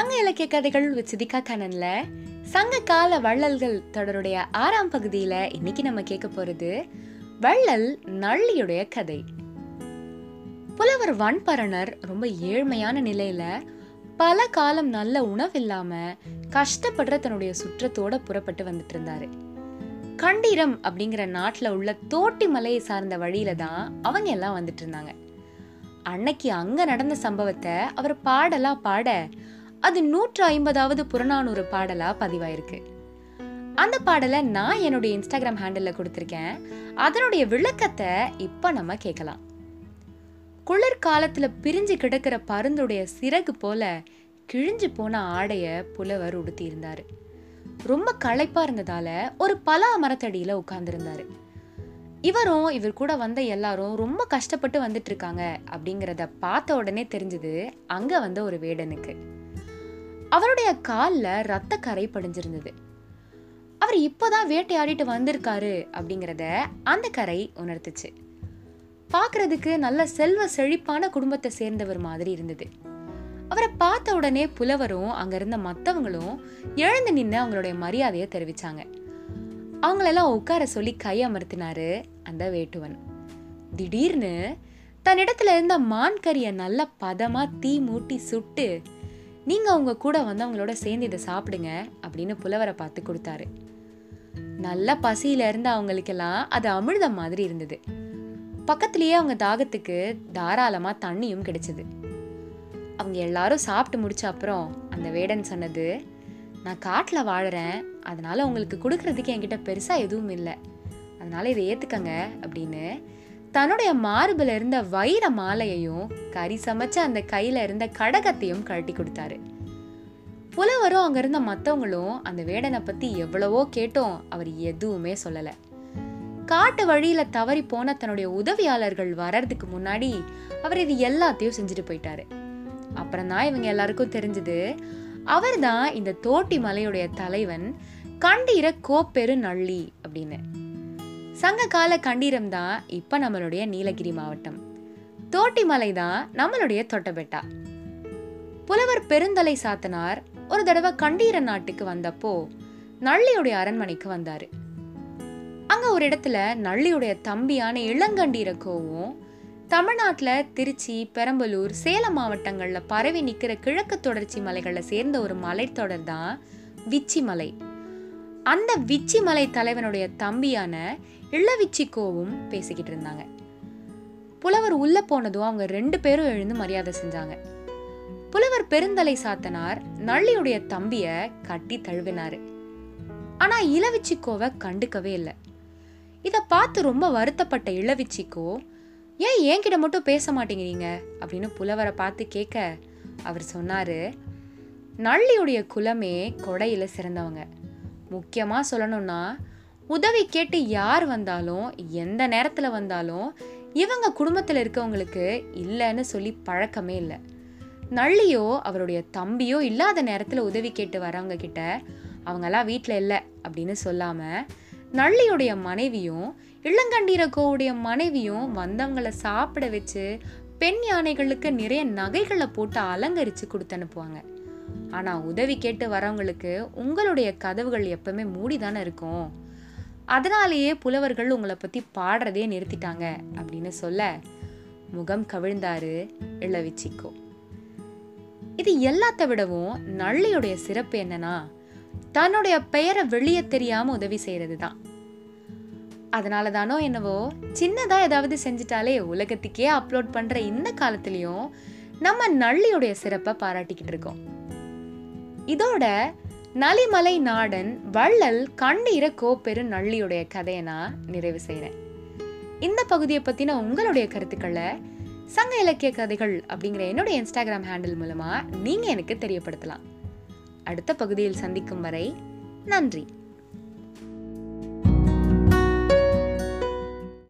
சங்க இலக்கிய கதைகள் வித் சிதிகா கண்ணன்ல சங்க கால வள்ளல்கள் தொடருடைய ஆறாம் பகுதியில இன்னைக்கு நம்ம கேட்க போறது வள்ளல் நள்ளியுடைய கதை. புலவர் வன்பரணர் ரொம்ப ஏழ்மையான நிலையில பல காலம் நல்ல உணவில்லாம கஷ்டப்படுற தன்னுடைய சுற்றத்தோட புறப்பட்டு வந்துட்டு இருந்தாரு. கண்டீரம் அப்படிங்கிற நாட்டுல உள்ள தோட்டி மலையை சார்ந்த வழியில தான் அவங்க எல்லாம் வந்துட்டு இருந்தாங்க. அன்னைக்கு அங்க நடந்த சம்பவத்தை அவர் பாடலா பாட அது நூற்று ஐம்பதாவது புறநானூறு பாடலாக பதிவாயிருக்கு. அந்த பாடலை நான் என்னுடைய இன்ஸ்டாகிராம் ஹேண்டில் கொடுத்துருக்கேன். அதனுடைய விளக்கத்தை இப்போ நம்ம கேட்கலாம். குளிர்காலத்துல பிரிஞ்சு கிடக்கிற பருந்துடைய சிறகு போல கிழிஞ்சு போன ஆடைய புலவர் உடுத்தியிருந்தார். ரொம்ப களைப்பாக இருந்ததால ஒரு பலா மரத்தடியில் உட்கார்ந்திருந்தாரு. இவரும் இவர் கூட வந்த எல்லாரும் ரொம்ப கஷ்டப்பட்டு வந்துட்டு இருக்காங்க அப்படிங்கிறத பார்த்த உடனே தெரிஞ்சது அங்கே வந்த ஒரு வேடனுக்கு. அவருடைய காலில் ரத்த கரை படிஞ்சிருந்தது. அவர் இப்போதான் வேட்டையாடிட்டு வந்திருக்காரு அப்படிங்கிறத அந்த கரை உணர்த்துச்சு. பார்க்கறதுக்கு நல்ல செல்வ செழிப்பான குடும்பத்தை சேர்ந்தவர் மாதிரி இருந்தது. அவரை பார்த்த உடனே புலவரும் அங்க இருந்த மற்றவங்களும் எழுந்து நின்று அவங்களுடைய மரியாதையை தெரிவிச்சாங்க. அவங்களெல்லாம் உட்கார சொல்லி கையமர்த்தினாரு அந்த வேட்டுவன். திடீர்னு தன்னிடத்துல இருந்த மான் கறியை நல்லா பதமா தீ மூட்டி சுட்டு நீங்கள் அவங்க கூட வந்து அவங்களோட சேர்ந்து இதை சாப்பிடுங்க அப்படின்னு புலவரை பார்த்து கொடுத்தாரு. நல்ல பசியில இருந்த அவங்களுக்கெல்லாம் அது அமிர்தம் மாதிரி இருந்தது. பக்கத்திலேயே அவங்க தாகத்துக்கு தாராளமாக தண்ணியும் கிடைச்சது. அவங்க எல்லாரும் சாப்பிட்டு முடிச்ச அப்புறம் அந்த வேடன் சொன்னது நான் காட்டில் வாழறேன் அதனால உங்களுக்கு கொடுக்கறதுக்கு என்கிட்ட பெருசாக எதுவும் இல்லை. அதனால இதை ஏற்றுக்கங்க அப்படின்னு தன்னுடைய மார்பில் இருந்த வைர மாலையையும் கறி சமைச்ச அந்த கையில இருந்த கடகத்தையும் கழட்டி கொடுத்தாரு. புலவரும் அங்க இருந்த மற்றவங்களும் அந்த வேடனை பத்தி எவ்வளவோ கேட்டோம் அவர் எதுவுமே சொல்லல. காட்டு வழியில தவறி போன தன்னுடைய உதவியாளர்கள் வர்றதுக்கு முன்னாடி அவர் இது எல்லாத்தையும் செஞ்சுட்டு போயிட்டாரு. அப்புறம் தான் இவங்க எல்லாருக்கும் தெரிஞ்சது அவர் தான் இந்த தோட்டி மலையுடைய தலைவன் கண்டீர கோப்பெரு நள்ளி அப்படின்னு. சங்க கால கண்டீரம் தான் இப்போ நம்மளுடைய நீலகிரி மாவட்டம். தோட்டிமலை தான் நம்மளுடைய தொட்டபெட்டா. புலவர் பெருந்தலை சாத்தனார் ஒரு தடவை கண்டீர நாட்டுக்கு வந்தப்போ நள்ளியுடைய அரண்மனைக்கு வந்தாரு. அங்க ஒரு இடத்துல நள்ளியுடைய தம்பியான இளங்கண்டீர கோவும் தமிழ்நாட்டில் திருச்சி பெரம்பலூர் சேலம் மாவட்டங்களில் பரவி நிற்கிற கிழக்கு தொடர்ச்சி மலைகளை சேர்ந்த ஒரு மலைத்தொடர் தான் விச்சி மலை. அந்த விச்சி மலை தலைவனுடைய தம்பியான இளவிச்சிக்கோவும் பேசிக்கிட்டு இருந்தாங்க. புலவர் உள்ள போனதும் அவங்க ரெண்டு பேரும் எழுந்து மரியாதை செஞ்சாங்க. புலவர் பெருந்தலை சாத்தனார் நள்ளியுடைய தம்பிய கட்டி தழுவினாரு. ஆனா இளவிச்சிக்கோவை கண்டுக்கவே இல்லை. இத பார்த்து ரொம்ப வருத்தப்பட்ட இளவிச்சிக்கோ ஏன் என்கிட்ட மட்டும் பேச மாட்டேங்கிறீங்க அப்படின்னு புலவரை பார்த்து கேட்க அவர் சொன்னாரு நள்ளியுடைய குலமே கொடையில சிறந்தவங்க. முக்கியமாக சொல்லணும்னா உதவி கேட்டு யார் வந்தாலும் எந்த நேரத்தில் வந்தாலும் இவங்க குடும்பத்தில் இருக்கவங்களுக்கு இல்லைன்னு சொல்லி பழக்கமே இல்லை. நள்ளியோ அவருடைய தம்பியோ இல்லாத நேரத்தில் உதவி கேட்டு வரவங்க கிட்ட அவங்கெல்லாம் வீட்டில் இல்லை அப்படின்னு சொல்லாமல் நள்ளியுடைய மனைவியும் இளங்கண்டீரகோவுடைய மனைவியும் வந்தவங்களை சாப்பிட வச்சு பெண் யானைகளுக்கு நிறைய நகைகளை போட்டு அலங்கரித்து கொடுத்து அனுப்புவாங்க. ஆனால் உதவி கேட்டு வரவங்களுக்கு உங்களுடைய கதவுகள் எப்பவுமே மூடி தானே இருக்கும். அதனாலேயே புலவர்கள் உங்களை பத்தி பாடுறதே நிறுத்திட்டாங்க அப்படின்னு சொல்ல முகம் கவிழ்ந்தாரு இளவிச்சிக்கோ. இது எல்லாத்த விடவும் நள்ளியுடைய சிறப்பு என்னன்னா தன்னுடைய பெயரை வெளியே தெரியாம உதவி செய்யறது தான் அதனால தானோ என்னவோ சின்னதா ஏதாவது செஞ்சிட்டாலே உலகத்துக்கே அப்லோட் பண்ற இந்த காலத்திலயும் நம்ம நள்ளியுடைய சிறப்பை பாராட்டிக்கிட்டு இருக்கோம். இதோட நலிமலை நாடன் வள்ளல் கண்டீர கோப்பெரு நள்ளியுடைய கதையை நான் நிறைவு செய்கிறேன் இந்த பகுதியை பற்றின உங்களுடைய கருத்துக்களை சங்க இலக்கிய கதைகள் அப்படிங்கிற என்னுடைய இன்ஸ்டாகிராம் ஹேண்டில் மூலமாக நீங்கள் எனக்கு தெரியப்படுத்தலாம். அடுத்த பகுதியில் சந்திக்கும் வரை நன்றி.